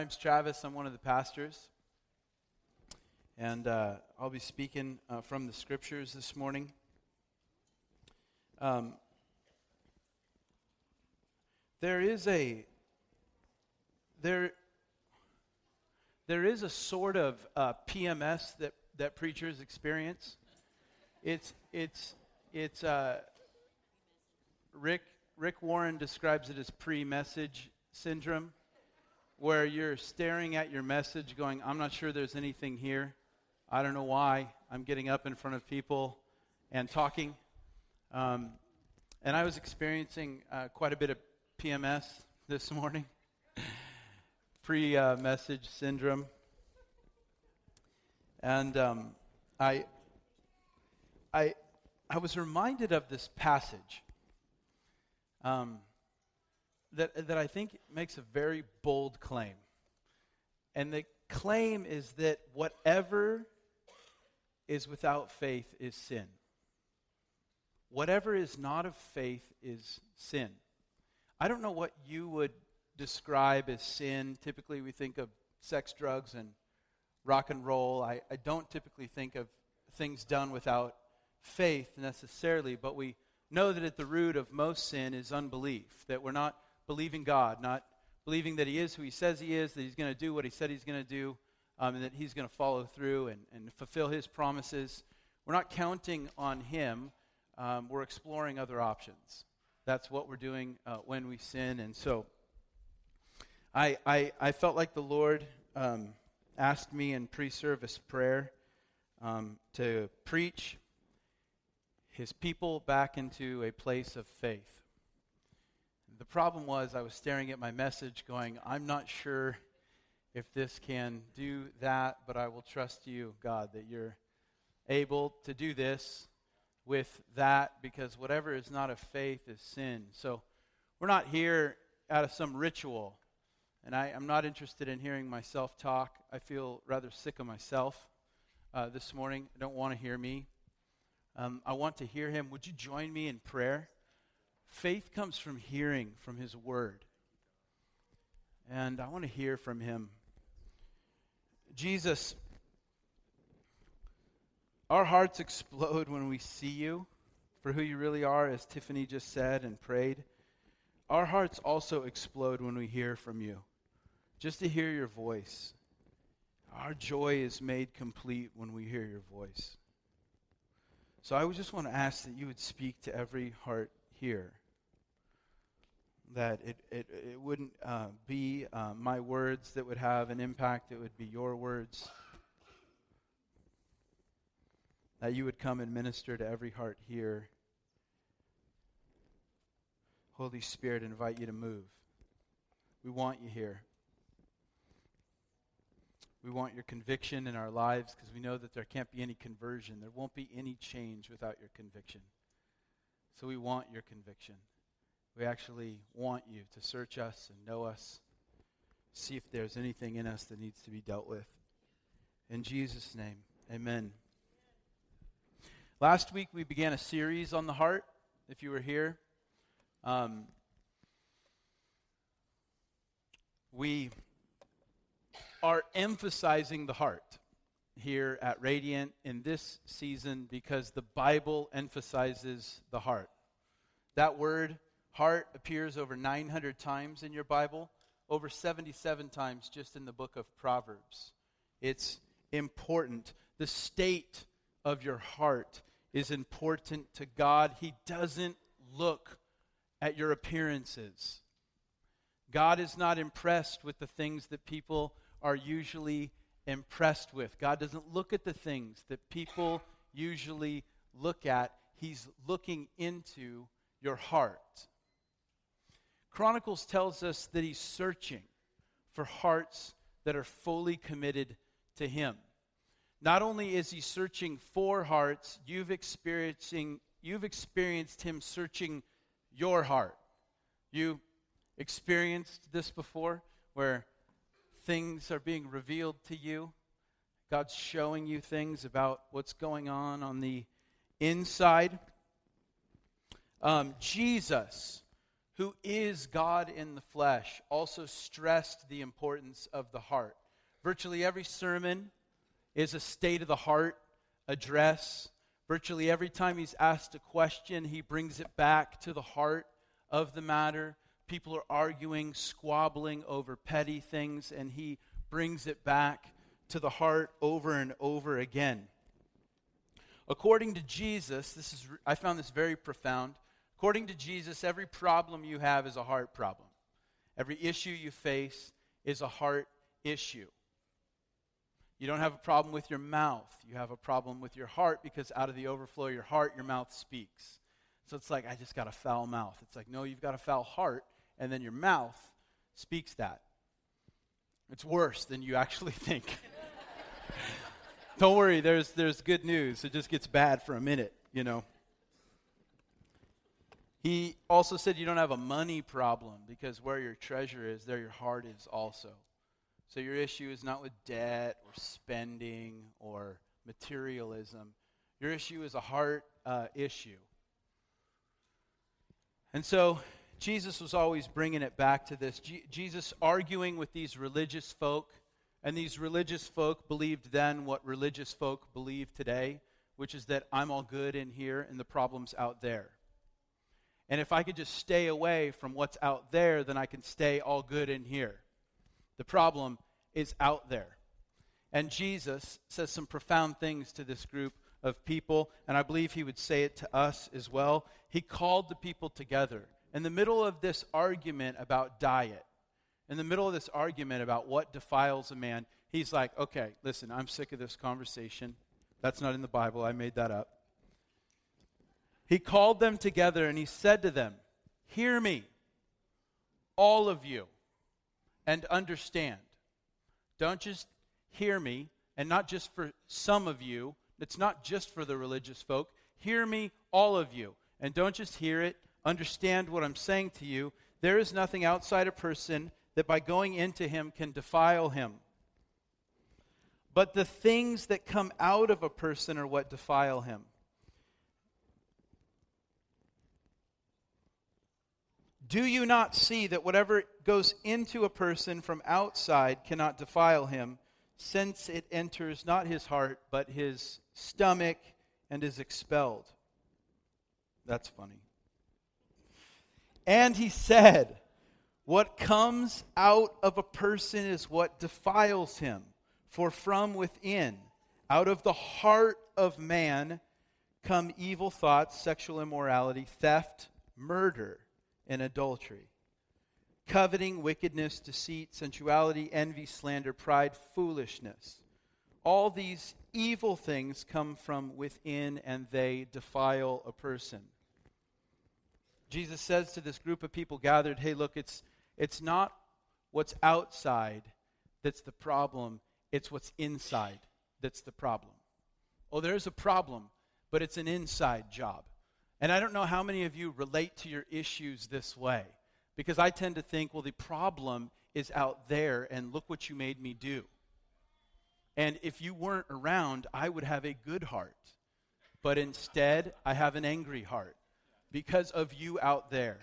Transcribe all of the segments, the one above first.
Name's Travis. I'm one of the pastors. And uh, I'll be speaking uh, from the scriptures this morning. Um, there is a there there is a sort of uh, PMS that, that preachers experience. It's it's it's uh, Rick Rick Warren describes it as pre-message syndrome, where you're staring at your message, going, "I'm not sure there's anything here. I don't know why I'm getting up in front of people and talking." Um, and I was experiencing uh, quite a bit of PMS this morning, pre-message syndrome, and um, I, I, I was reminded of this passage um, that, that I think makes a very bold claim. And the claim is that whatever is without faith is sin. Whatever is not of faith is sin. I don't know what you would describe as sin. Typically, we think of sex, drugs, and rock and roll. I, I don't typically think of things done without faith necessarily, but we know that at the root of most sin is unbelief, that we're not believing God, not believing that He is who He says He is, that He's going to do what He said He's going to do, um, and that He's going to follow through and, and fulfill His promises. We're not counting on Him, um, we're exploring other options. That's what we're doing uh, when we sin. And so I, I, I felt like the Lord um, asked me in pre service prayer um, to preach his people back into a place of faith. The problem was, I was staring at my message going, I'm not sure if this can do that, but I will trust you, God, that you're able to do this with that because whatever is not of faith is sin. So we're not here out of some ritual. And I, am not interested in hearing myself talk. I feel rather sick of myself uh, this morning. I don't want to hear me. Um, I want to hear him. Would you join me in prayer? Faith comes from hearing from his word. And I want to hear from him. Jesus, our hearts explode when we see you for who you really are, as Tiffany just said and prayed. Our hearts also explode when we hear from you, just to hear your voice. Our joy is made complete when we hear your voice. So I just want to ask that you would speak to every heart here. That it, it, it wouldn't uh, be uh, my words that would have an impact, it would be your words. That you would come and minister to every heart here. Holy Spirit, invite you to move. We want you here. We want your conviction in our lives because we know that there can't be any conversion. There won't be any change without your conviction. So we want your conviction. We actually want you to search us and know us, see if there's anything in us that needs to be dealt with. In Jesus' name, amen. Last week we began a series on the heart, if you were here. Um, we are emphasizing the heart here at Radiant in this season because the Bible emphasizes the heart. That word, heart, appears over 900 times in your Bible, over 77 times just in the book of Proverbs. It's important. The state of your heart is important to God. He doesn't look at your appearances. God is not impressed with the things that people are usually impressed with. God doesn't look at the things that people usually look at, He's looking into your heart. Chronicles tells us that he's searching for hearts that are fully committed to him. Not only is he searching for hearts, you've experiencing you've experienced him searching your heart. You experienced this before where things are being revealed to you. God's showing you things about what's going on on the inside. Um, Jesus, who is God in the flesh, also stressed the importance of the heart. Virtually every sermon is a state of the heart address. Virtually every time he's asked a question, he brings it back to the heart of the matter. People are arguing, squabbling over petty things, and he brings it back to the heart over and over again. According to Jesus, this is I found this very profound. According to Jesus, every problem you have is a heart problem. Every issue you face is a heart issue. You don't have a problem with your mouth. You have a problem with your heart because out of the overflow of your heart, your mouth speaks. So it's like, I just got a foul mouth. It's like, no, you've got a foul heart, and then your mouth speaks that. It's worse than you actually think. don't worry, there's, there's good news. It just gets bad for a minute, you know. He also said you don't have a money problem because where your treasure is, there your heart is also. So your issue is not with debt or spending or materialism. Your issue is a heart uh, issue. And so Jesus was always bringing it back to this. Jesus arguing with these religious folk, and these religious folk believed then what religious folk believe today, which is that I'm all good in here and the problem's out there. And if I could just stay away from what's out there, then I can stay all good in here. The problem is out there. And Jesus says some profound things to this group of people, and I believe he would say it to us as well. He called the people together. In the middle of this argument about diet, in the middle of this argument about what defiles a man, he's like, okay, listen, I'm sick of this conversation. That's not in the Bible. I made that up. He called them together and he said to them, Hear me, all of you, and understand. Don't just hear me, and not just for some of you. It's not just for the religious folk. Hear me, all of you. And don't just hear it, understand what I'm saying to you. There is nothing outside a person that by going into him can defile him. But the things that come out of a person are what defile him. Do you not see that whatever goes into a person from outside cannot defile him, since it enters not his heart, but his stomach and is expelled? That's funny. And he said, What comes out of a person is what defiles him. For from within, out of the heart of man, come evil thoughts, sexual immorality, theft, murder and adultery, coveting, wickedness, deceit, sensuality, envy, slander, pride, foolishness. All these evil things come from within and they defile a person. Jesus says to this group of people gathered, hey, look, it's, it's not what's outside that's the problem, it's what's inside that's the problem. Oh, there's a problem, but it's an inside job. And I don't know how many of you relate to your issues this way. Because I tend to think, well, the problem is out there, and look what you made me do. And if you weren't around, I would have a good heart. But instead, I have an angry heart because of you out there.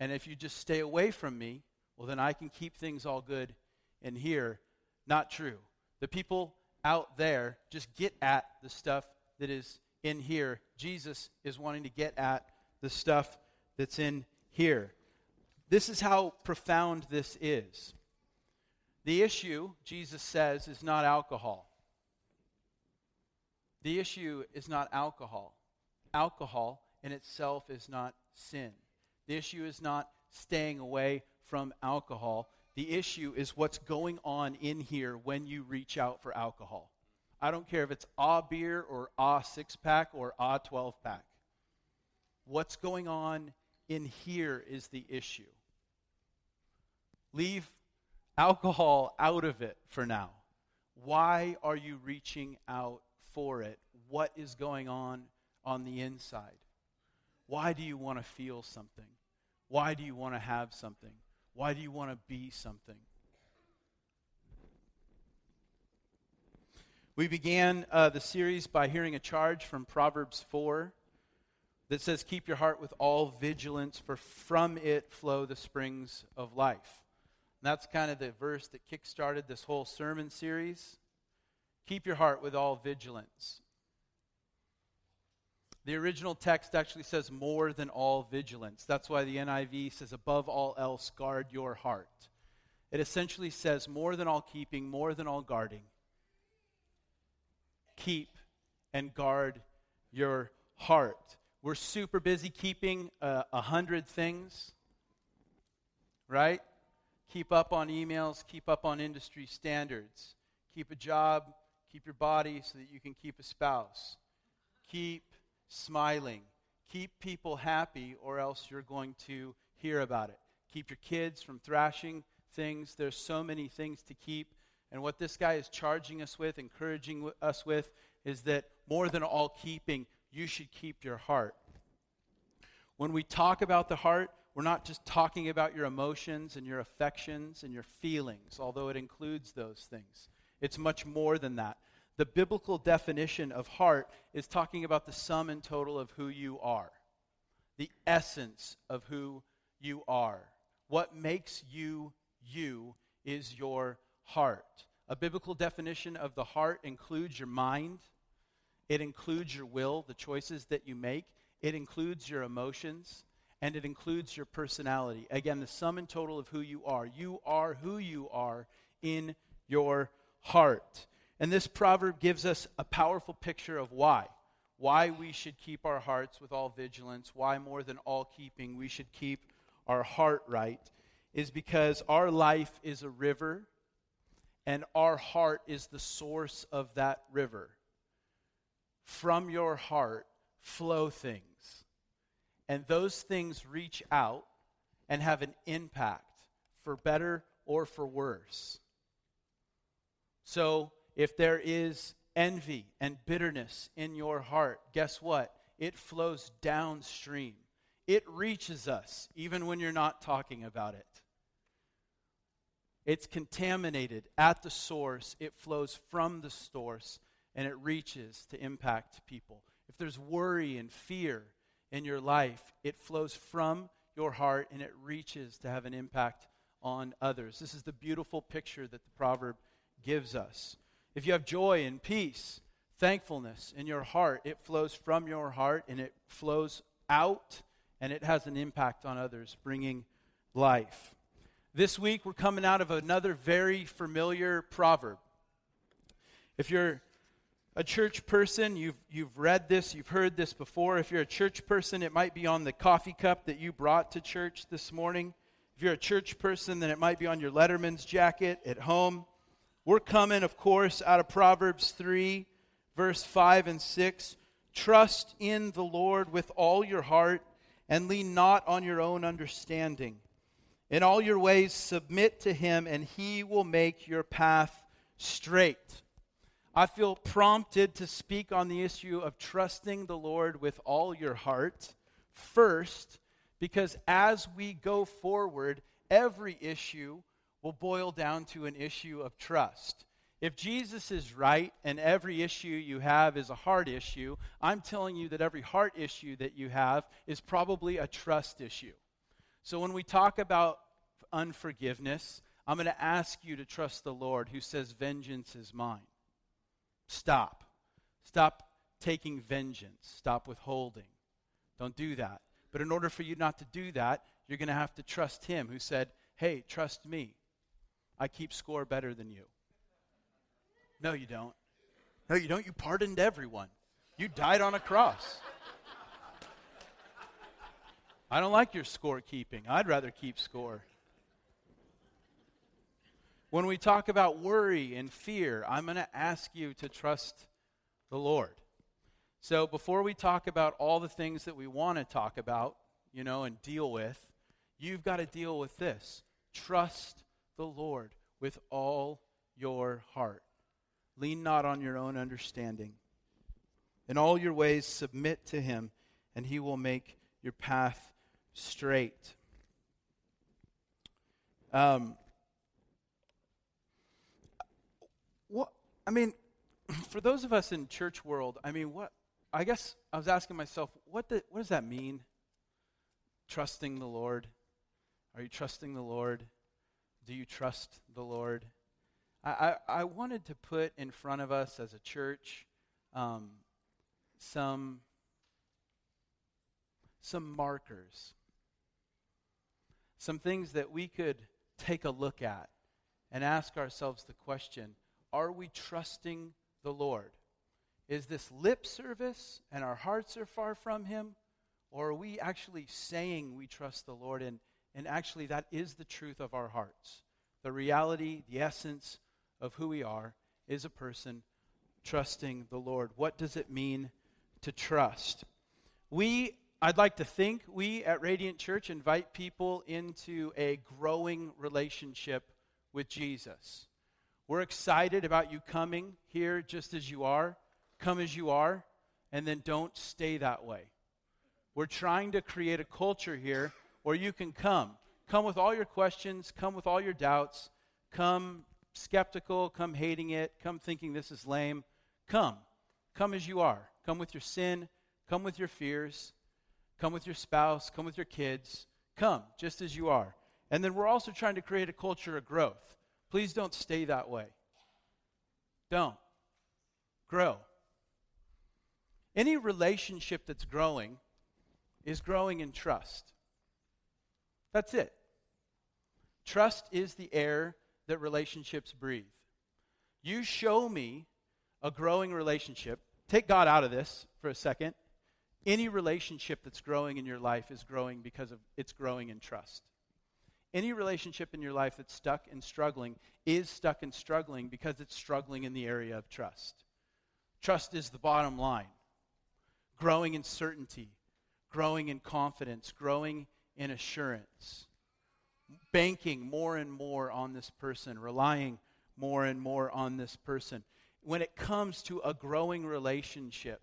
And if you just stay away from me, well, then I can keep things all good in here. Not true. The people out there just get at the stuff that is in here. Jesus is wanting to get at the stuff that's in here. This is how profound this is. The issue, Jesus says, is not alcohol. The issue is not alcohol. Alcohol in itself is not sin. The issue is not staying away from alcohol. The issue is what's going on in here when you reach out for alcohol. I don't care if it's a beer or a six pack or a 12 pack. What's going on in here is the issue. Leave alcohol out of it for now. Why are you reaching out for it? What is going on on the inside? Why do you want to feel something? Why do you want to have something? Why do you want to be something? We began uh, the series by hearing a charge from Proverbs 4 that says, Keep your heart with all vigilance, for from it flow the springs of life. And that's kind of the verse that kickstarted this whole sermon series. Keep your heart with all vigilance. The original text actually says more than all vigilance. That's why the NIV says, above all else, guard your heart. It essentially says more than all keeping, more than all guarding. Keep and guard your heart. We're super busy keeping uh, a uh, hundred things, right? Keep up on emails, keep up on industry standards, keep a job, keep your body so that you can keep a spouse, keep smiling, keep people happy, or else you're going to hear about it. Keep your kids from thrashing things. There's so many things to keep. And what this guy is charging us with, encouraging us with, is that more than all keeping, you should keep your heart. When we talk about the heart, we're not just talking about your emotions and your affections and your feelings, although it includes those things. It's much more than that. The biblical definition of heart is talking about the sum and total of who you are, the essence of who you are. What makes you you is your heart. A biblical definition of the heart includes your mind, it includes your will, the choices that you make. It includes your emotions. And it includes your personality. Again, the sum and total of who you are. You are who you are in your heart. And this proverb gives us a powerful picture of why. Why we should keep our hearts with all vigilance. Why, more than all keeping, we should keep our heart right. Is because our life is a river, and our heart is the source of that river from your heart flow things. And those things reach out and have an impact for better or for worse. So if there is envy and bitterness in your heart, guess what? It flows downstream. It reaches us even when you're not talking about it. It's contaminated at the source, it flows from the source and it reaches to impact people. If there's worry and fear in your life, it flows from your heart and it reaches to have an impact on others. This is the beautiful picture that the proverb gives us. If you have joy and peace, thankfulness in your heart, it flows from your heart and it flows out and it has an impact on others, bringing life. This week, we're coming out of another very familiar proverb. If you're a church person, you've, you've read this, you've heard this before. If you're a church person, it might be on the coffee cup that you brought to church this morning. If you're a church person, then it might be on your Letterman's jacket at home. We're coming, of course, out of Proverbs 3, verse 5 and 6. Trust in the Lord with all your heart and lean not on your own understanding. In all your ways, submit to him, and he will make your path straight. I feel prompted to speak on the issue of trusting the Lord with all your heart first, because as we go forward, every issue will boil down to an issue of trust. If Jesus is right and every issue you have is a heart issue, I'm telling you that every heart issue that you have is probably a trust issue. So when we talk about unforgiveness, I'm going to ask you to trust the Lord who says, Vengeance is mine. Stop. Stop taking vengeance. Stop withholding. Don't do that. But in order for you not to do that, you're going to have to trust Him who said, Hey, trust me. I keep score better than you. No, you don't. No, you don't. You pardoned everyone. You died on a cross. I don't like your scorekeeping. I'd rather keep score. When we talk about worry and fear, I'm going to ask you to trust the Lord. So before we talk about all the things that we want to talk about, you know, and deal with. You've got to deal with this. Trust the Lord with all your heart. Lean not on your own understanding. In all your ways, submit to him, and he will make your path straight. Um, what I mean, for those of us in church world, I mean, what I guess I was asking myself, what the, what does that mean? Trusting the Lord. Are you trusting the Lord? Do you trust the Lord? I, I, I wanted to put in front of us as a church um, some some markers, some things that we could take a look at and ask ourselves the question are we trusting the Lord? Is this lip service and our hearts are far from Him? Or are we actually saying we trust the Lord? And, and actually, that is the truth of our hearts. The reality, the essence of who we are is a person trusting the Lord. What does it mean to trust? We I'd like to think we at Radiant Church invite people into a growing relationship with Jesus. We're excited about you coming here just as you are. Come as you are, and then don't stay that way. We're trying to create a culture here where you can come. Come with all your questions, come with all your doubts, come skeptical, come hating it, come thinking this is lame. Come. Come as you are. Come with your sin, come with your fears Come with your spouse, come with your kids. Come just as you are. And then we're also trying to create a culture of growth. Please don't stay that way. Don't. Grow. Any relationship that's growing is growing in trust. That's it. Trust is the air that relationships breathe. You show me a growing relationship. Take God out of this for a second. Any relationship that's growing in your life is growing because of it's growing in trust. Any relationship in your life that's stuck and struggling is stuck and struggling because it's struggling in the area of trust. Trust is the bottom line. Growing in certainty, growing in confidence, growing in assurance. Banking more and more on this person, relying more and more on this person. When it comes to a growing relationship,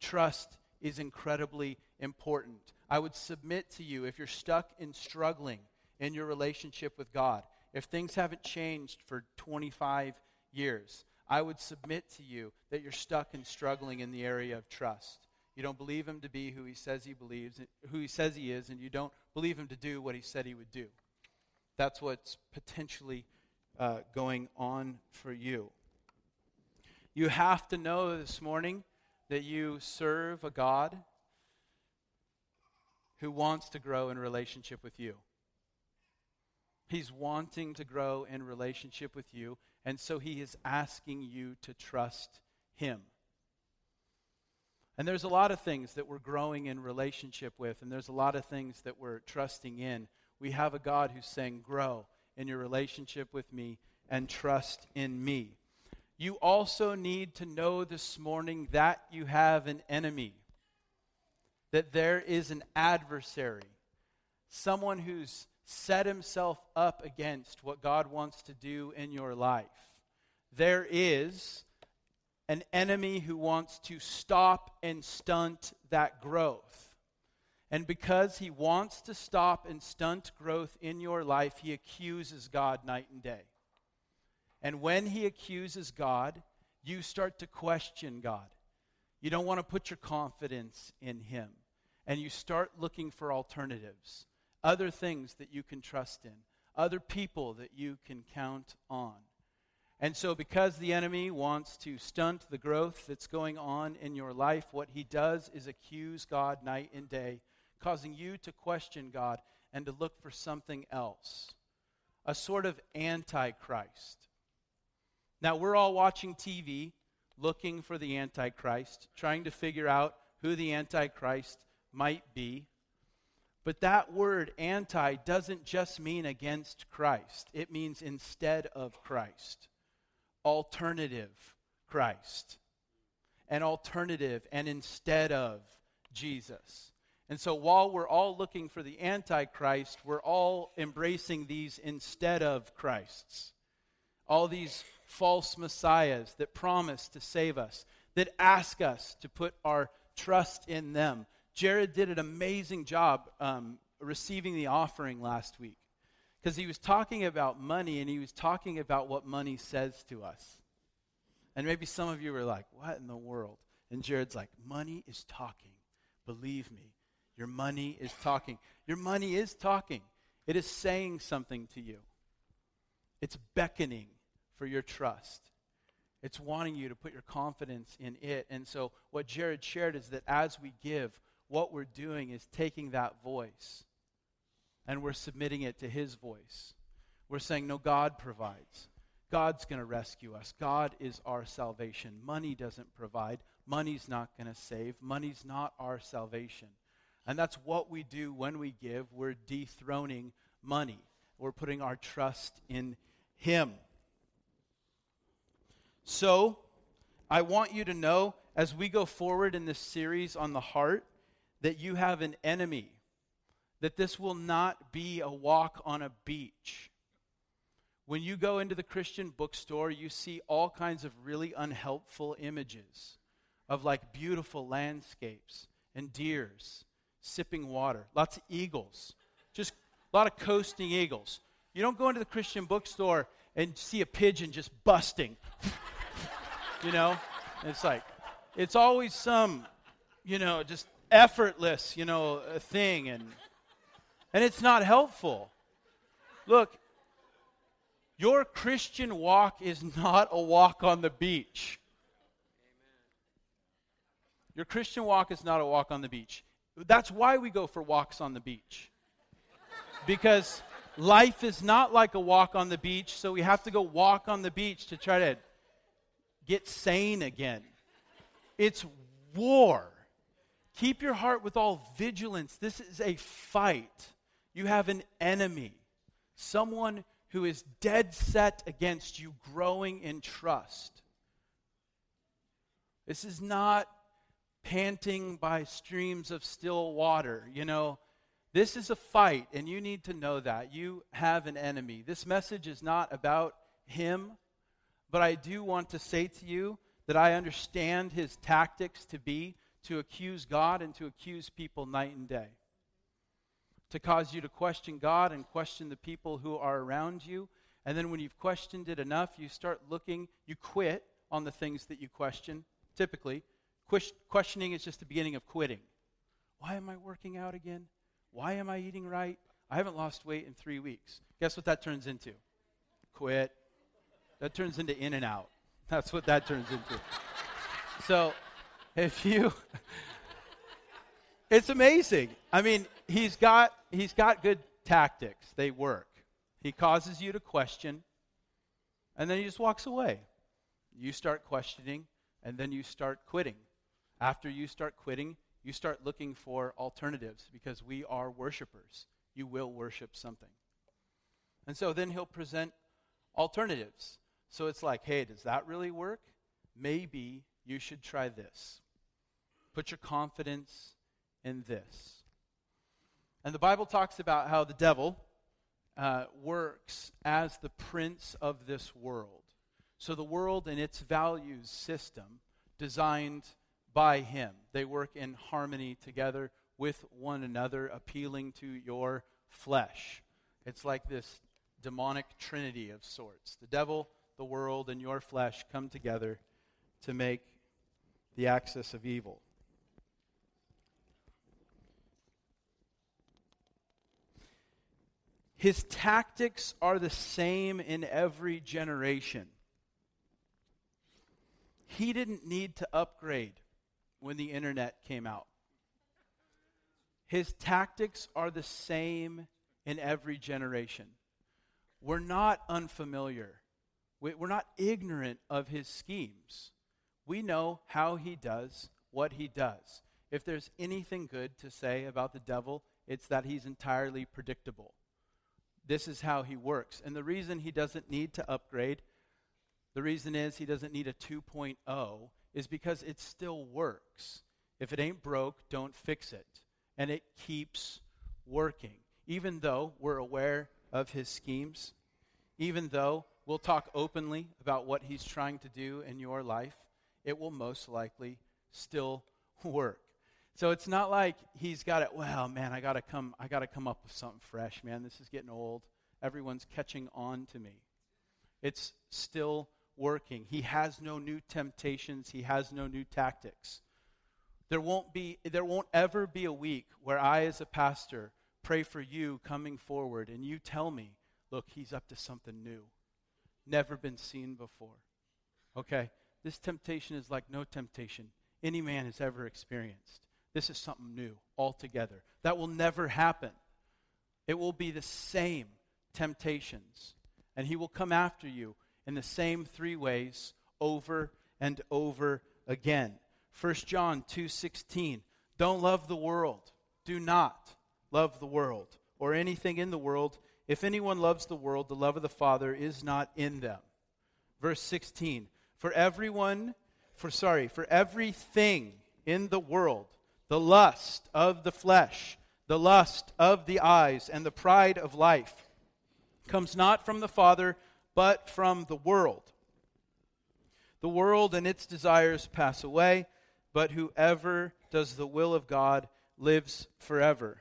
trust is incredibly important. I would submit to you if you're stuck in struggling in your relationship with God, if things haven't changed for 25 years, I would submit to you that you're stuck and struggling in the area of trust. You don't believe him to be who he says he believes, who he says he is, and you don't believe him to do what he said he would do. That's what's potentially uh, going on for you. You have to know this morning that you serve a God who wants to grow in relationship with you. He's wanting to grow in relationship with you, and so he is asking you to trust him. And there's a lot of things that we're growing in relationship with, and there's a lot of things that we're trusting in. We have a God who's saying, Grow in your relationship with me and trust in me you also need to know this morning that you have an enemy, that there is an adversary, someone who's set himself up against what God wants to do in your life. There is an enemy who wants to stop and stunt that growth. And because he wants to stop and stunt growth in your life, he accuses God night and day. And when he accuses God, you start to question God. You don't want to put your confidence in him. And you start looking for alternatives, other things that you can trust in, other people that you can count on. And so, because the enemy wants to stunt the growth that's going on in your life, what he does is accuse God night and day, causing you to question God and to look for something else a sort of antichrist now, we're all watching TV looking for the Antichrist, trying to figure out who the Antichrist might be. But that word anti doesn't just mean against Christ, it means instead of Christ, alternative Christ, an alternative and instead of Jesus. And so while we're all looking for the Antichrist, we're all embracing these instead of Christs. All these false messiahs that promise to save us, that ask us to put our trust in them. Jared did an amazing job um, receiving the offering last week because he was talking about money and he was talking about what money says to us. And maybe some of you were like, what in the world? And Jared's like, money is talking. Believe me, your money is talking. Your money is talking. It is saying something to you. It's beckoning for your trust. It's wanting you to put your confidence in it. And so, what Jared shared is that as we give, what we're doing is taking that voice and we're submitting it to his voice. We're saying, No, God provides. God's going to rescue us. God is our salvation. Money doesn't provide. Money's not going to save. Money's not our salvation. And that's what we do when we give. We're dethroning money, we're putting our trust in Him. So, I want you to know as we go forward in this series on the heart that you have an enemy that this will not be a walk on a beach. When you go into the Christian bookstore, you see all kinds of really unhelpful images of like beautiful landscapes and deers sipping water, lots of eagles, just a lot of coasting eagles. You don't go into the Christian bookstore and see a pigeon just busting. you know? It's like, it's always some, you know, just effortless, you know, thing. And and it's not helpful. Look, your Christian walk is not a walk on the beach. Your Christian walk is not a walk on the beach. That's why we go for walks on the beach. Because life is not like a walk on the beach, so we have to go walk on the beach to try to get sane again. It's war. Keep your heart with all vigilance. This is a fight. You have an enemy, someone who is dead set against you growing in trust. This is not panting by streams of still water. You know, this is a fight, and you need to know that. You have an enemy. This message is not about him, but I do want to say to you that I understand his tactics to be to accuse God and to accuse people night and day to cause you to question God and question the people who are around you. And then when you've questioned it enough, you start looking, you quit on the things that you question. Typically, questioning is just the beginning of quitting. Why am I working out again? Why am I eating right? I haven't lost weight in three weeks. Guess what that turns into? Quit. That turns into In-N-Out. That's what that turns into. So, if you it's amazing. I mean, he's got he's got good tactics. They work. He causes you to question, and then he just walks away. You start questioning, and then you start quitting. After you start quitting, you start looking for alternatives because we are worshipers. You will worship something. And so then he'll present alternatives. So it's like, hey, does that really work? Maybe you should try this. Put your confidence in this. And the Bible talks about how the devil uh, works as the prince of this world. So the world and its values system designed by him. They work in harmony together with one another, appealing to your flesh. It's like this demonic trinity of sorts. The devil, the world, and your flesh come together to make the axis of evil. His tactics are the same in every generation. He didn't need to upgrade when the internet came out. His tactics are the same in every generation. We're not unfamiliar. We're not ignorant of his schemes. We know how he does what he does. If there's anything good to say about the devil, it's that he's entirely predictable. This is how he works. And the reason he doesn't need to upgrade, the reason is he doesn't need a 2.0, is because it still works. If it ain't broke, don't fix it. and it keeps working. Even though we're aware of his schemes, even though we'll talk openly about what he's trying to do in your life, it will most likely still work. So it's not like he's got it, well, man, I got to come I got to come up with something fresh, man. This is getting old. Everyone's catching on to me. It's still working. He has no new temptations, he has no new tactics. There won't be there won't ever be a week where I as a pastor pray for you coming forward and you tell me, look, he's up to something new. Never been seen before. Okay? This temptation is like no temptation any man has ever experienced. This is something new altogether. That will never happen. It will be the same temptations. And he will come after you in the same three ways over and over again. 1 John 2:16 Don't love the world. Do not love the world or anything in the world. If anyone loves the world, the love of the Father is not in them. Verse 16 For everyone for sorry, for everything in the world, the lust of the flesh, the lust of the eyes, and the pride of life comes not from the Father, but from the world. The world and its desires pass away, but whoever does the will of God lives forever.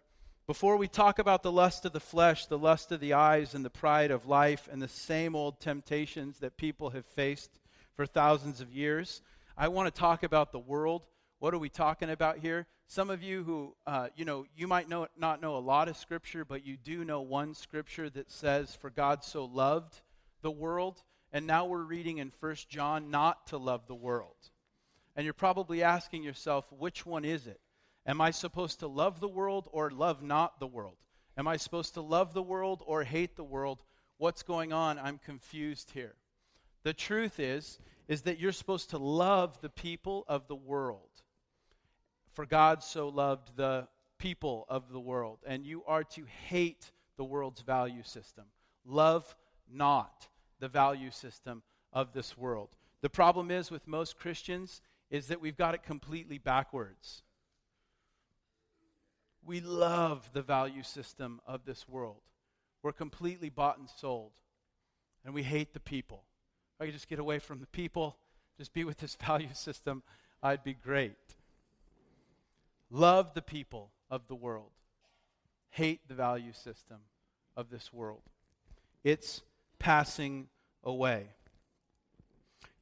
Before we talk about the lust of the flesh, the lust of the eyes, and the pride of life, and the same old temptations that people have faced for thousands of years, I want to talk about the world. What are we talking about here? Some of you who, uh, you know, you might know, not know a lot of scripture, but you do know one scripture that says, For God so loved the world. And now we're reading in 1 John, not to love the world. And you're probably asking yourself, which one is it? Am I supposed to love the world or love not the world? Am I supposed to love the world or hate the world? What's going on? I'm confused here. The truth is, is that you're supposed to love the people of the world. For God so loved the people of the world, and you are to hate the world's value system. Love not the value system of this world. The problem is with most Christians is that we've got it completely backwards. We love the value system of this world. We're completely bought and sold, and we hate the people. I could just get away from the people, just be with this value system, I'd be great. Love the people of the world, hate the value system of this world. It's passing away.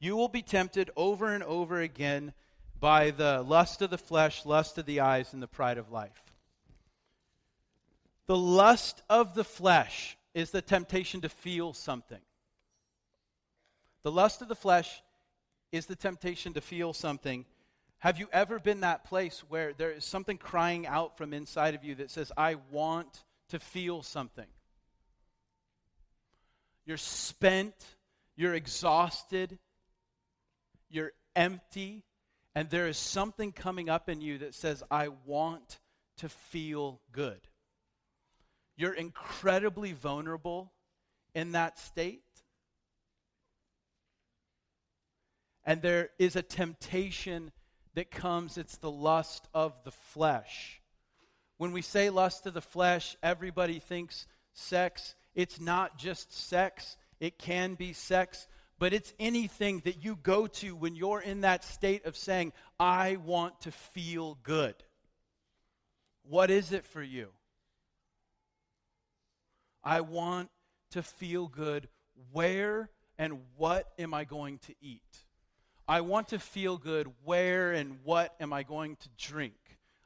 You will be tempted over and over again by the lust of the flesh, lust of the eyes, and the pride of life. The lust of the flesh is the temptation to feel something. The lust of the flesh is the temptation to feel something. Have you ever been that place where there is something crying out from inside of you that says, I want to feel something? You're spent, you're exhausted, you're empty, and there is something coming up in you that says, I want to feel good. You're incredibly vulnerable in that state. And there is a temptation that comes, it's the lust of the flesh. When we say lust of the flesh, everybody thinks sex. It's not just sex, it can be sex, but it's anything that you go to when you're in that state of saying, I want to feel good. What is it for you? I want to feel good. Where and what am I going to eat? I want to feel good. Where and what am I going to drink?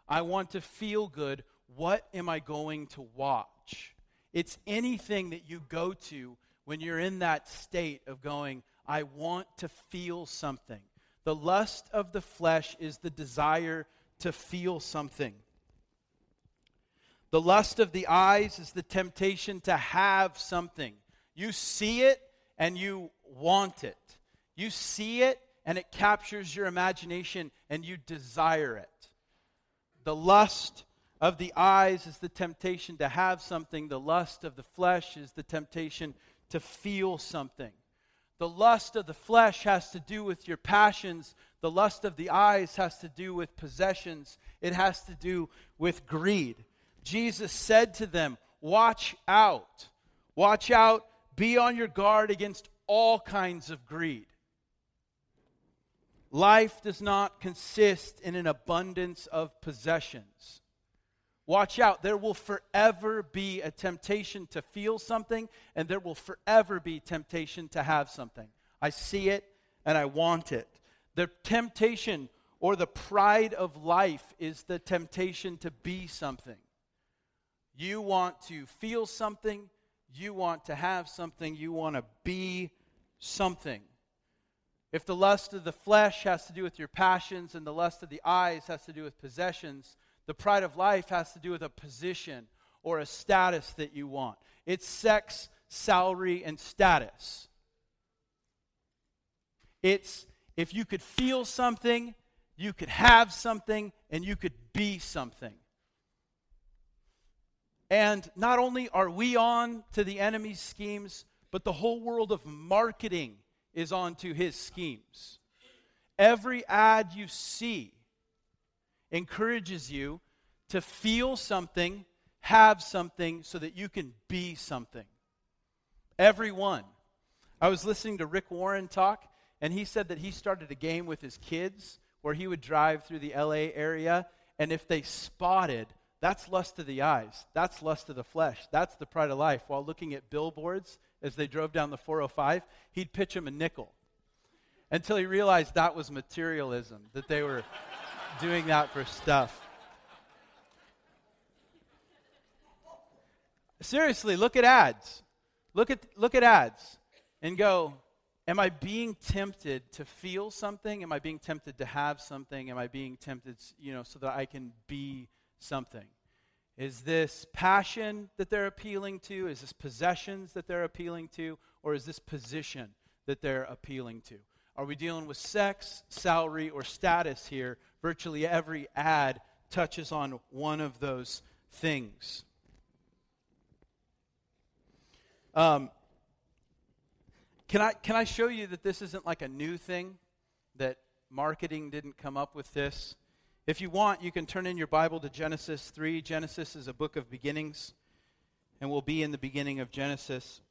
I want to feel good. What am I going to watch? It's anything that you go to when you're in that state of going, I want to feel something. The lust of the flesh is the desire to feel something. The lust of the eyes is the temptation to have something. You see it and you want it. You see it and it captures your imagination and you desire it. The lust of the eyes is the temptation to have something, the lust of the flesh is the temptation to feel something. The lust of the flesh has to do with your passions. The lust of the eyes has to do with possessions. It has to do with greed. Jesus said to them, Watch out. Watch out. Be on your guard against all kinds of greed. Life does not consist in an abundance of possessions. Watch out. There will forever be a temptation to feel something, and there will forever be temptation to have something. I see it and I want it. The temptation or the pride of life is the temptation to be something. You want to feel something, you want to have something, you want to be something. If the lust of the flesh has to do with your passions and the lust of the eyes has to do with possessions, the pride of life has to do with a position or a status that you want. It's sex, salary, and status. It's if you could feel something, you could have something, and you could be something. And not only are we on to the enemy's schemes, but the whole world of marketing is on to his schemes. Every ad you see encourages you to feel something, have something, so that you can be something. Everyone. I was listening to Rick Warren talk, and he said that he started a game with his kids where he would drive through the LA area, and if they spotted, that's lust of the eyes, that's lust of the flesh, that's the pride of life, while looking at billboards as they drove down the 405, he'd pitch him a nickel until he realized that was materialism, that they were doing that for stuff. Seriously, look at ads. Look at, look at ads and go, Am I being tempted to feel something? Am I being tempted to have something? Am I being tempted, you know, so that I can be something? Is this passion that they're appealing to? Is this possessions that they're appealing to? Or is this position that they're appealing to? Are we dealing with sex, salary, or status here? Virtually every ad touches on one of those things. Um, can, I, can I show you that this isn't like a new thing? That marketing didn't come up with this? If you want, you can turn in your Bible to Genesis 3. Genesis is a book of beginnings, and we'll be in the beginning of Genesis.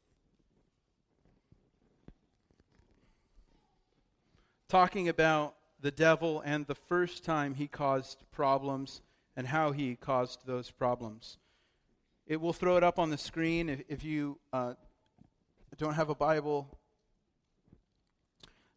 Talking about the devil and the first time he caused problems and how he caused those problems. It will throw it up on the screen if, if you uh, don't have a Bible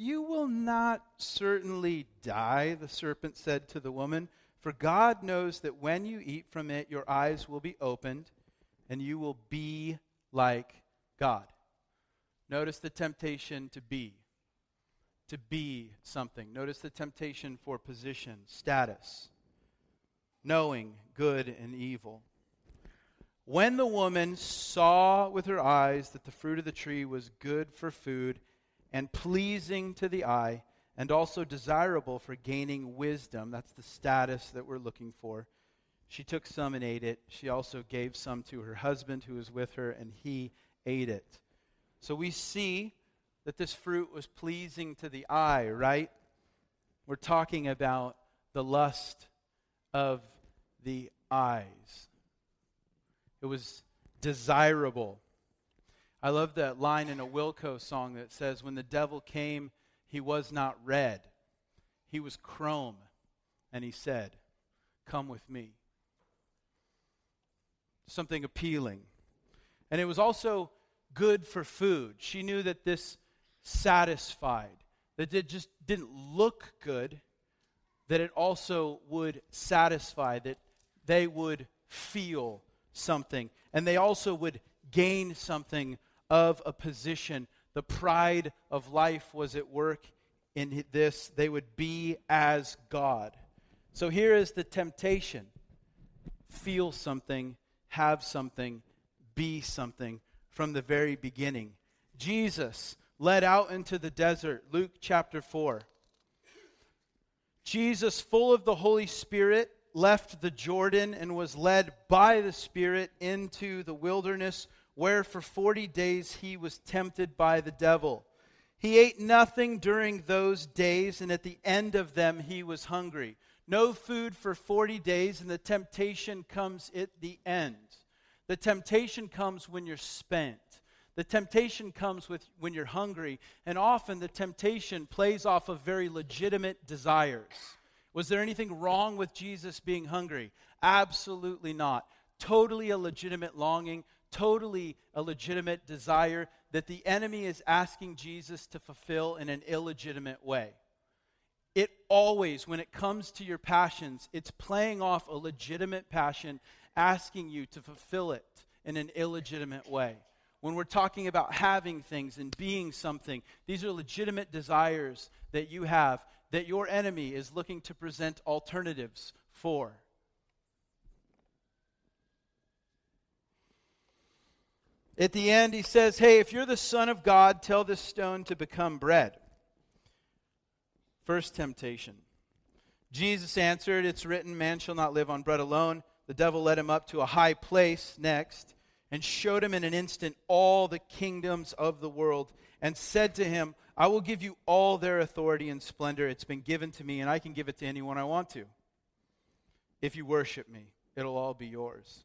You will not certainly die, the serpent said to the woman, for God knows that when you eat from it, your eyes will be opened, and you will be like God. Notice the temptation to be. To be something. Notice the temptation for position, status, knowing good and evil. When the woman saw with her eyes that the fruit of the tree was good for food, and pleasing to the eye, and also desirable for gaining wisdom. That's the status that we're looking for. She took some and ate it. She also gave some to her husband who was with her, and he ate it. So we see that this fruit was pleasing to the eye, right? We're talking about the lust of the eyes. It was desirable. I love that line in a Wilco song that says, When the devil came, he was not red, he was chrome. And he said, Come with me. Something appealing. And it was also good for food. She knew that this satisfied, that it just didn't look good, that it also would satisfy, that they would feel something. And they also would gain something of a position. The pride of life was at work in this, they would be as God. So here is the temptation feel something, have something, be something from the very beginning. Jesus led out into the desert, Luke chapter 4. Jesus, full of the Holy Spirit, left the Jordan and was led by the Spirit into the wilderness, where for 40 days he was tempted by the devil. He ate nothing during those days, and at the end of them he was hungry. No food for 40 days, and the temptation comes at the end. The temptation comes when you're spent. The temptation comes with when you're hungry, and often the temptation plays off of very legitimate desires. Was there anything wrong with Jesus being hungry? Absolutely not. Totally a legitimate longing, totally a legitimate desire that the enemy is asking Jesus to fulfill in an illegitimate way. It always, when it comes to your passions, it's playing off a legitimate passion, asking you to fulfill it in an illegitimate way when we're talking about having things and being something, these are legitimate desires that you have that your enemy is looking to present alternatives for. At the end, he says, Hey, if you're the Son of God, tell this stone to become bread. First temptation. Jesus answered, It's written, Man shall not live on bread alone. The devil led him up to a high place next and showed him in an instant all the kingdoms of the world, and said to him, I will give you all their authority and splendor. It's been given to me, and I can give it to anyone I want to. If you worship me, it'll all be yours.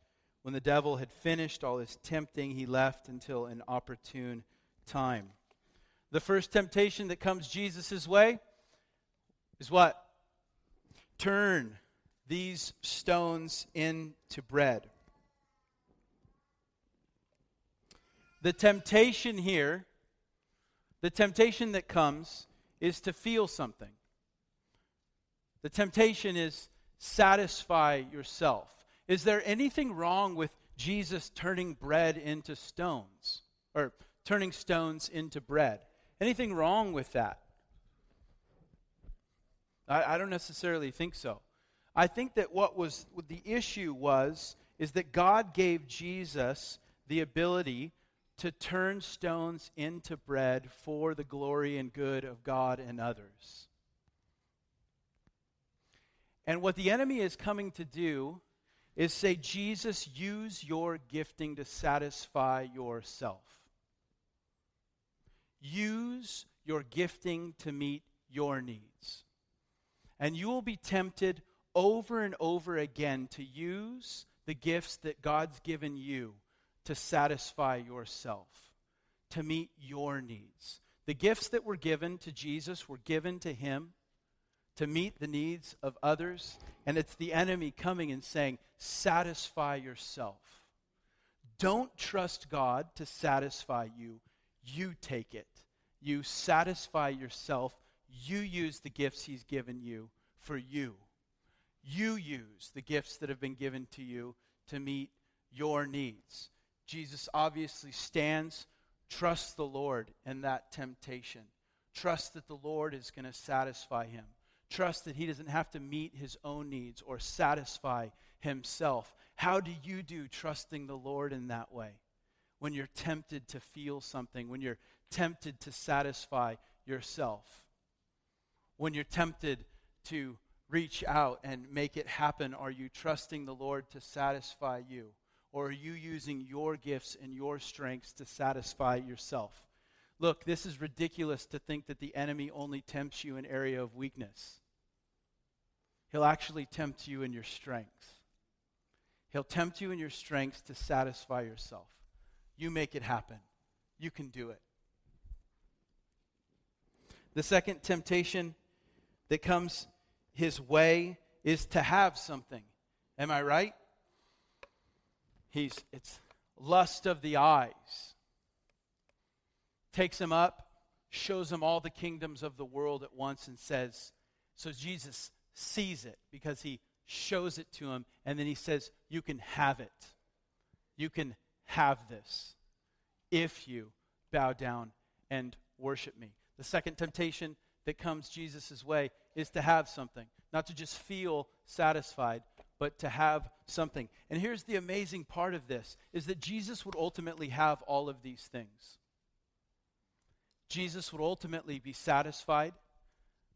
When the devil had finished all his tempting, he left until an opportune time. The first temptation that comes Jesus' way is what? Turn these stones into bread. The temptation here, the temptation that comes, is to feel something. The temptation is satisfy yourself. Is there anything wrong with Jesus turning bread into stones? Or turning stones into bread? Anything wrong with that? I, I don't necessarily think so. I think that what was what the issue was is that God gave Jesus the ability to turn stones into bread for the glory and good of God and others. And what the enemy is coming to do is say, Jesus, use your gifting to satisfy yourself. Use your gifting to meet your needs. And you will be tempted over and over again to use the gifts that God's given you to satisfy yourself, to meet your needs. The gifts that were given to Jesus were given to him to meet the needs of others, and it's the enemy coming and saying, Satisfy yourself. Don't trust God to satisfy you. You take it. You satisfy yourself. You use the gifts He's given you for you. You use the gifts that have been given to you to meet your needs. Jesus obviously stands. Trust the Lord in that temptation. Trust that the Lord is going to satisfy him. Trust that he doesn't have to meet his own needs or satisfy himself. How do you do trusting the Lord in that way? When you're tempted to feel something, when you're tempted to satisfy yourself, when you're tempted to reach out and make it happen, are you trusting the Lord to satisfy you? Or are you using your gifts and your strengths to satisfy yourself? Look, this is ridiculous to think that the enemy only tempts you in area of weakness. He'll actually tempt you in your strength. He'll tempt you in your strengths to satisfy yourself. You make it happen. You can do it. The second temptation that comes his way is to have something. Am I right? He's it's lust of the eyes. Takes him up, shows him all the kingdoms of the world at once and says, so Jesus sees it because he shows it to him and then he says, "You can have it. You can have this if you bow down and worship me." The second temptation that comes Jesus' way is to have something, not to just feel satisfied, but to have something. And here's the amazing part of this is that Jesus would ultimately have all of these things. Jesus would ultimately be satisfied.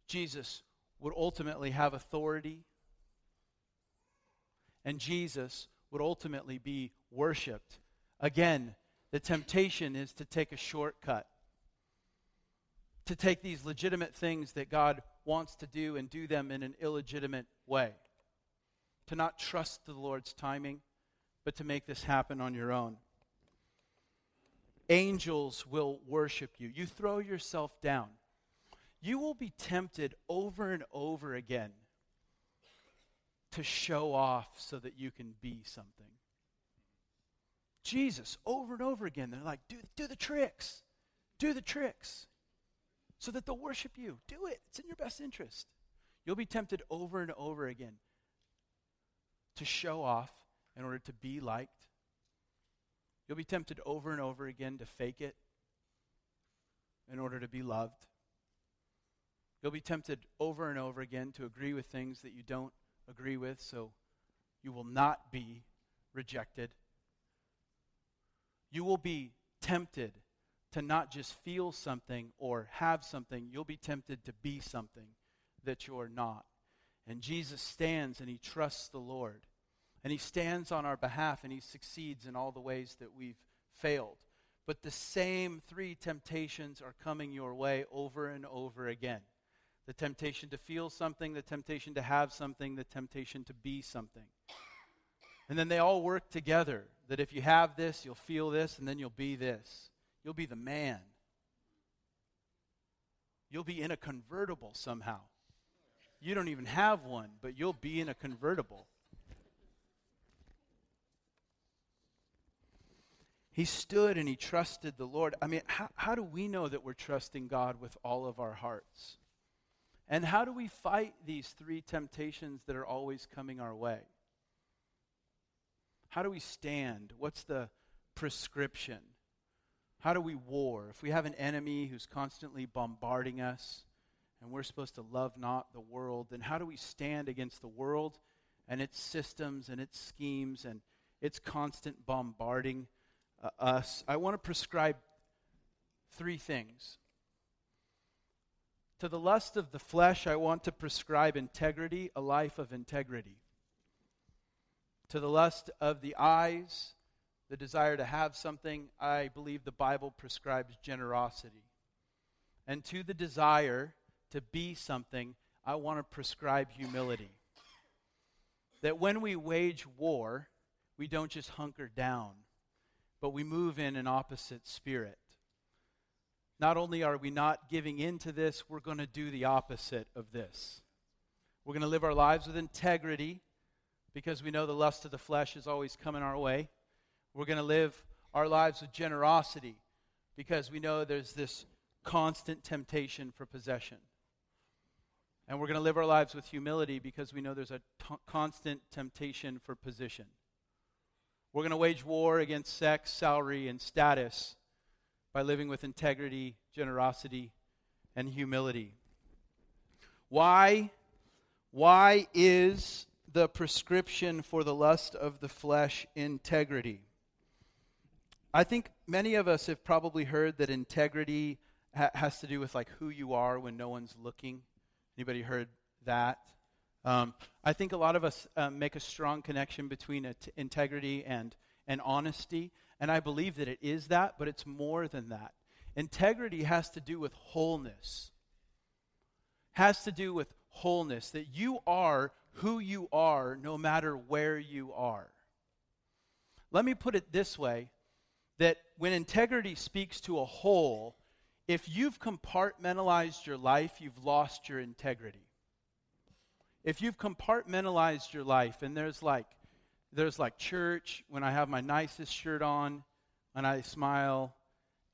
Jesus would ultimately have authority. And Jesus would ultimately be worshiped. Again, the temptation is to take a shortcut to take these legitimate things that God wants to do and do them in an illegitimate way. To not trust the Lord's timing, but to make this happen on your own. Angels will worship you. You throw yourself down. You will be tempted over and over again to show off so that you can be something. Jesus, over and over again, they're like, do, do the tricks. Do the tricks so that they'll worship you. Do it, it's in your best interest. You'll be tempted over and over again to show off in order to be liked. You'll be tempted over and over again to fake it in order to be loved. You'll be tempted over and over again to agree with things that you don't agree with, so you will not be rejected. You will be tempted to not just feel something or have something, you'll be tempted to be something that you're not. And Jesus stands and he trusts the Lord. And he stands on our behalf and he succeeds in all the ways that we've failed. But the same three temptations are coming your way over and over again the temptation to feel something, the temptation to have something, the temptation to be something. And then they all work together. That if you have this, you'll feel this, and then you'll be this. You'll be the man. You'll be in a convertible somehow. You don't even have one, but you'll be in a convertible. He stood and he trusted the Lord. I mean, how, how do we know that we're trusting God with all of our hearts? And how do we fight these three temptations that are always coming our way? How do we stand? What's the prescription? How do we war? If we have an enemy who's constantly bombarding us and we're supposed to love not the world, then how do we stand against the world and its systems and its schemes and its constant bombarding uh, us? I want to prescribe three things. To the lust of the flesh, I want to prescribe integrity, a life of integrity. To the lust of the eyes, the desire to have something, I believe the Bible prescribes generosity. And to the desire to be something, I want to prescribe humility. That when we wage war, we don't just hunker down, but we move in an opposite spirit. Not only are we not giving in to this, we're going to do the opposite of this. We're going to live our lives with integrity because we know the lust of the flesh is always coming our way. We're going to live our lives with generosity because we know there's this constant temptation for possession. And we're going to live our lives with humility because we know there's a t- constant temptation for position. We're going to wage war against sex, salary, and status by living with integrity, generosity, and humility. Why? Why is the prescription for the lust of the flesh integrity? I think many of us have probably heard that integrity ha- has to do with like who you are when no one's looking. Anybody heard that? Um, I think a lot of us um, make a strong connection between integrity and, and honesty, and I believe that it is that, but it's more than that. Integrity has to do with wholeness. Has to do with wholeness, that you are who you are no matter where you are. Let me put it this way that when integrity speaks to a whole, if you've compartmentalized your life, you've lost your integrity. if you've compartmentalized your life and there's like there's like church when I have my nicest shirt on and I smile,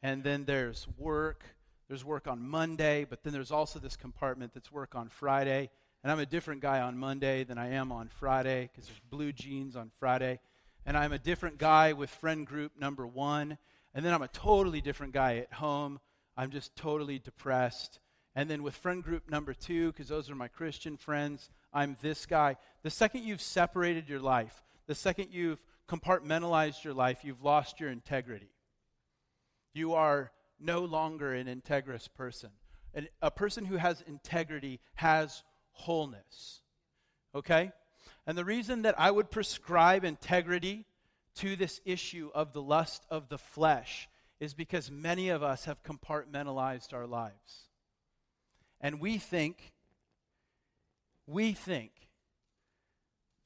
and then there's work. There's work on Monday, but then there's also this compartment that's work on Friday. And I'm a different guy on Monday than I am on Friday because there's blue jeans on Friday. And I'm a different guy with friend group number one. And then I'm a totally different guy at home. I'm just totally depressed. And then with friend group number two, because those are my Christian friends, I'm this guy. The second you've separated your life, the second you've compartmentalized your life, you've lost your integrity. You are no longer an integrous person. And a person who has integrity has wholeness. Okay? And the reason that I would prescribe integrity to this issue of the lust of the flesh is because many of us have compartmentalized our lives. And we think, we think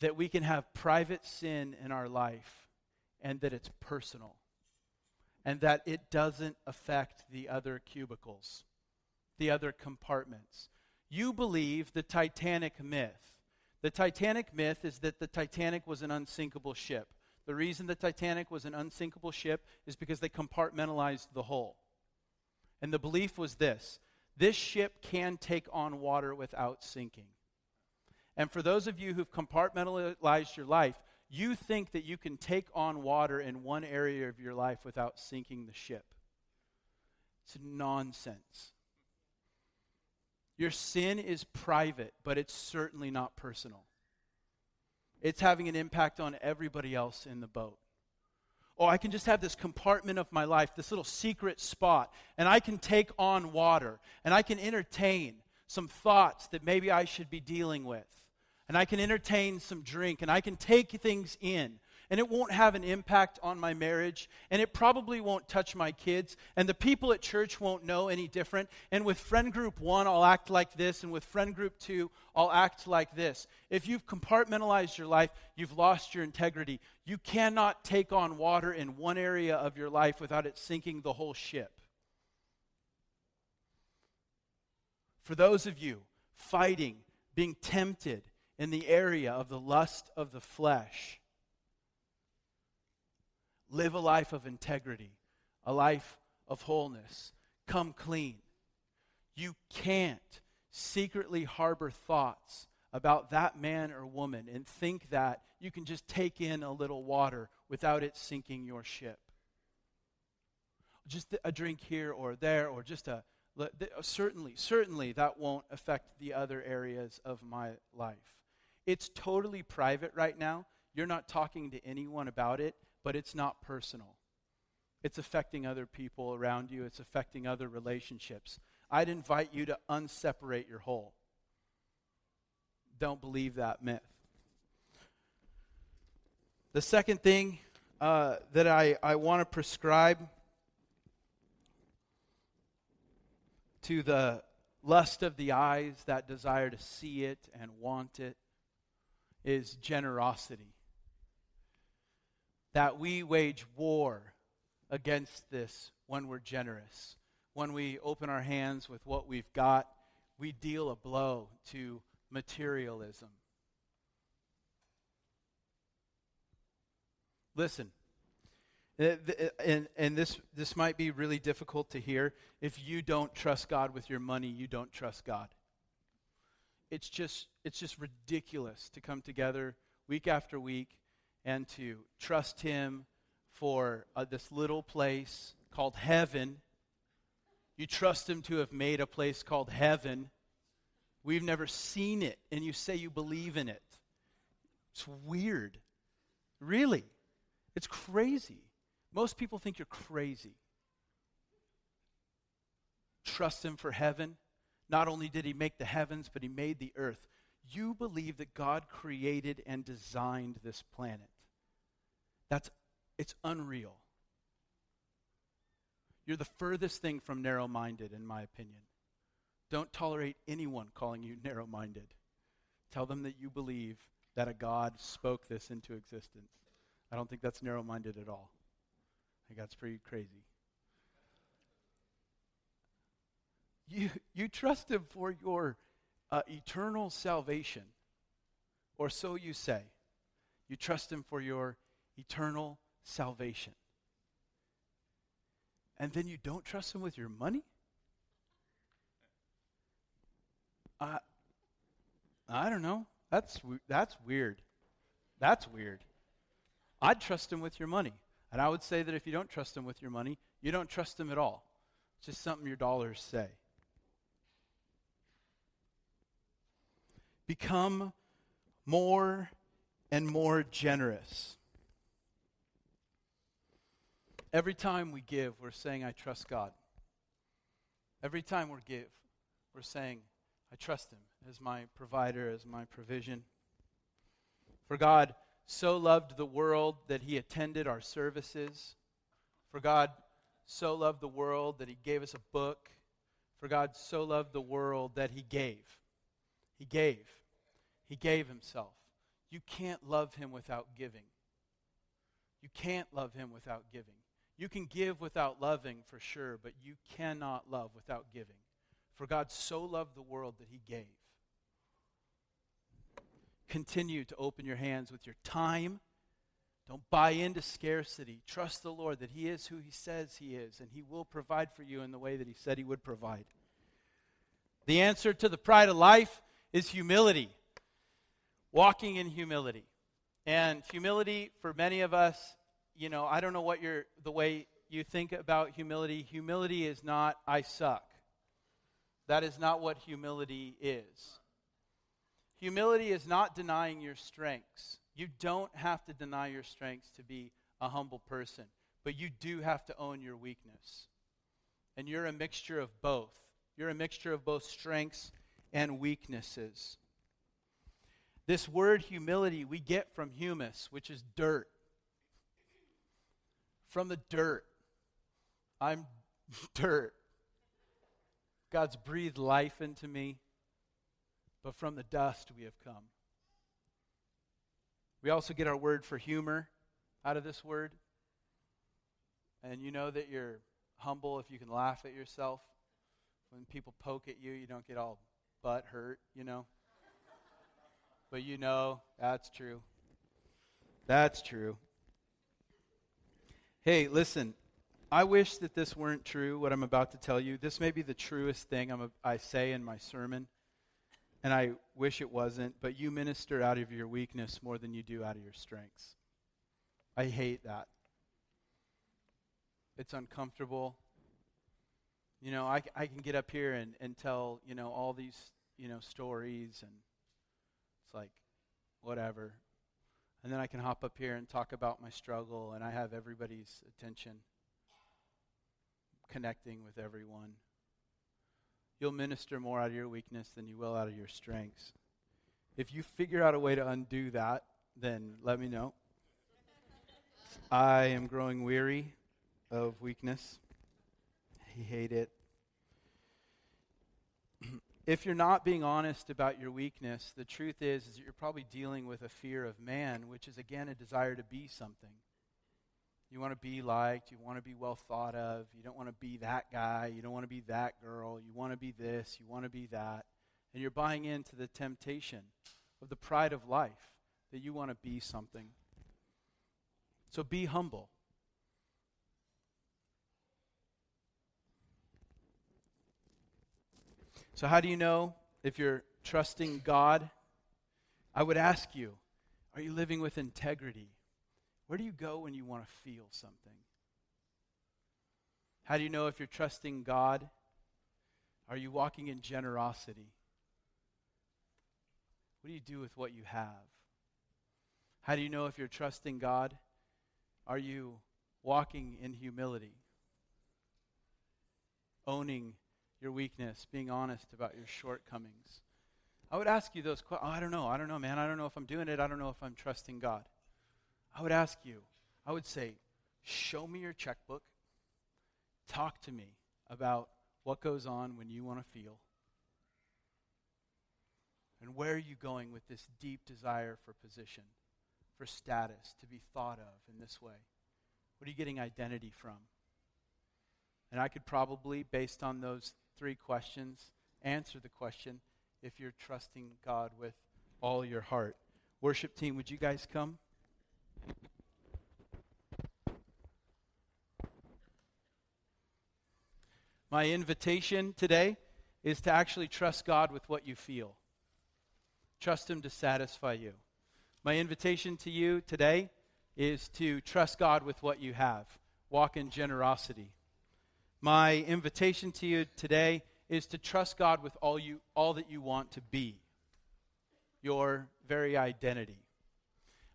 that we can have private sin in our life and that it's personal and that it doesn't affect the other cubicles, the other compartments. You believe the Titanic myth. The Titanic myth is that the Titanic was an unsinkable ship. The reason the Titanic was an unsinkable ship is because they compartmentalized the hull. And the belief was this this ship can take on water without sinking. And for those of you who've compartmentalized your life, you think that you can take on water in one area of your life without sinking the ship. It's nonsense. Your sin is private, but it's certainly not personal. It's having an impact on everybody else in the boat. Oh, I can just have this compartment of my life, this little secret spot, and I can take on water, and I can entertain some thoughts that maybe I should be dealing with and I can entertain some drink and I can take things in. And it won't have an impact on my marriage, and it probably won't touch my kids, and the people at church won't know any different. And with friend group one, I'll act like this, and with friend group two, I'll act like this. If you've compartmentalized your life, you've lost your integrity. You cannot take on water in one area of your life without it sinking the whole ship. For those of you fighting, being tempted, in the area of the lust of the flesh. Live a life of integrity, a life of wholeness. Come clean. You can't secretly harbor thoughts about that man or woman and think that you can just take in a little water without it sinking your ship. Just a drink here or there, or just a certainly, certainly that won't affect the other areas of my life. It's totally private right now. You're not talking to anyone about it, but it's not personal. It's affecting other people around you, it's affecting other relationships. I'd invite you to unseparate your whole. Don't believe that myth. The second thing uh, that I, I want to prescribe to the lust of the eyes, that desire to see it and want it, is generosity. That we wage war against this when we're generous. When we open our hands with what we've got, we deal a blow to materialism. Listen, eh, eh, and, and this, this might be really difficult to hear. If you don't trust God with your money, you don't trust God it's just it's just ridiculous to come together week after week and to trust him for uh, this little place called heaven. You trust him to have made a place called heaven. We've never seen it and you say you believe in it. It's weird. Really. It's crazy. Most people think you're crazy. Trust him for heaven not only did he make the heavens, but he made the earth. You believe that God created and designed this planet. That's it's unreal. You're the furthest thing from narrow minded, in my opinion. Don't tolerate anyone calling you narrow minded. Tell them that you believe that a God spoke this into existence. I don't think that's narrow minded at all. I think that's pretty crazy. You, you trust Him for your uh, eternal salvation. or so you say. You trust Him for your eternal salvation. And then you don't trust Him with your money? I, I don't know. That's, that's weird. That's weird. I'd trust Him with your money. And I would say that if you don't trust Him with your money, you don't trust Him at all. It's just something your dollars say. Become more and more generous. Every time we give, we're saying, I trust God. Every time we give, we're saying, I trust Him as my provider, as my provision. For God so loved the world that He attended our services. For God so loved the world that He gave us a book. For God so loved the world that He gave. He gave. He gave Himself. You can't love him without giving. You can't love him without giving. You can give without loving for sure, but you cannot love without giving. For God so loved the world that he gave. Continue to open your hands with your time. Don't buy into scarcity. Trust the Lord that He is who He says He is, and He will provide for you in the way that He said He would provide. The answer to the pride of life is humility walking in humility. And humility, for many of us, you know, I don't know what your the way you think about humility. Humility is not I suck. That is not what humility is. Humility is not denying your strengths. You don't have to deny your strengths to be a humble person, but you do have to own your weakness. And you're a mixture of both. You're a mixture of both strengths and weaknesses. This word humility we get from humus, which is dirt. From the dirt. I'm dirt. God's breathed life into me, but from the dust we have come. We also get our word for humor out of this word. And you know that you're humble if you can laugh at yourself. When people poke at you, you don't get all butt hurt, you know but you know that's true. That's true. Hey, listen, I wish that this weren't true, what I'm about to tell you. This may be the truest thing I'm a, i say in my sermon, and I wish it wasn't, but you minister out of your weakness more than you do out of your strengths. I hate that. It's uncomfortable. You know, I, I can get up here and, and tell, you know, all these, you know, stories and it's like, whatever. And then I can hop up here and talk about my struggle, and I have everybody's attention, connecting with everyone. You'll minister more out of your weakness than you will out of your strengths. If you figure out a way to undo that, then let me know. I am growing weary of weakness. I hate it if you're not being honest about your weakness, the truth is, is that you're probably dealing with a fear of man, which is again a desire to be something. You want to be liked, you want to be well thought of, you don't want to be that guy, you don't want to be that girl, you want to be this, you want to be that. And you're buying into the temptation of the pride of life that you want to be something. So be humble. So, how do you know if you're trusting God? I would ask you are you living with integrity? Where do you go when you want to feel something? How do you know if you're trusting God? Are you walking in generosity? What do you do with what you have? How do you know if you're trusting God? Are you walking in humility? Owning your weakness, being honest about your shortcomings. I would ask you those questions. Oh, I don't know. I don't know, man. I don't know if I'm doing it. I don't know if I'm trusting God. I would ask you, I would say, show me your checkbook. Talk to me about what goes on when you want to feel. And where are you going with this deep desire for position, for status, to be thought of in this way? What are you getting identity from? And I could probably, based on those three questions, answer the question if you're trusting God with all your heart. Worship team, would you guys come? My invitation today is to actually trust God with what you feel. Trust Him to satisfy you. My invitation to you today is to trust God with what you have. Walk in generosity. My invitation to you today is to trust God with all you all that you want to be. Your very identity.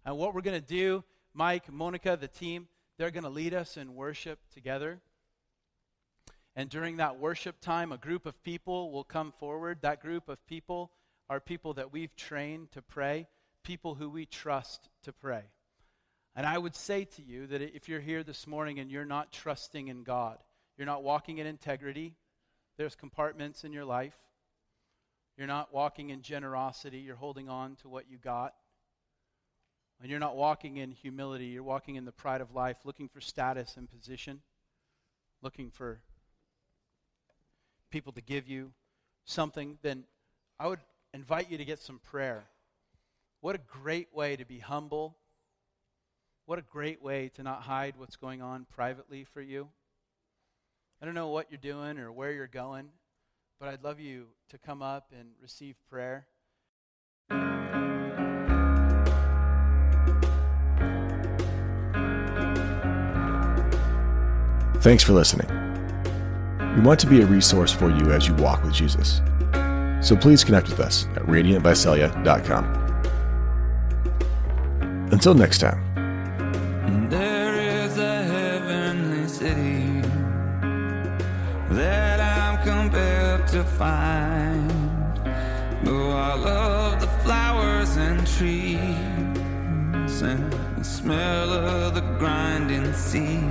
And what we're going to do, Mike, Monica, the team, they're going to lead us in worship together. And during that worship time, a group of people will come forward. That group of people are people that we've trained to pray, people who we trust to pray. And I would say to you that if you're here this morning and you're not trusting in God, you're not walking in integrity, there's compartments in your life, you're not walking in generosity, you're holding on to what you got, and you're not walking in humility, you're walking in the pride of life, looking for status and position, looking for people to give you something, then I would invite you to get some prayer. What a great way to be humble. What a great way to not hide what's going on privately for you. I don't know what you're doing or where you're going, but I'd love you to come up and receive prayer. Thanks for listening. We want to be a resource for you as you walk with Jesus. So please connect with us at radiantvisalia.com. Until next time. To find. Though I love the flowers and trees and the smell of the grinding sea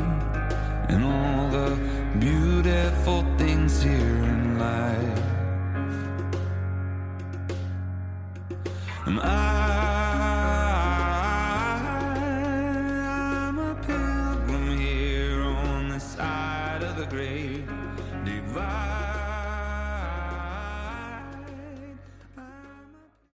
and all the beautiful things here in life. I'm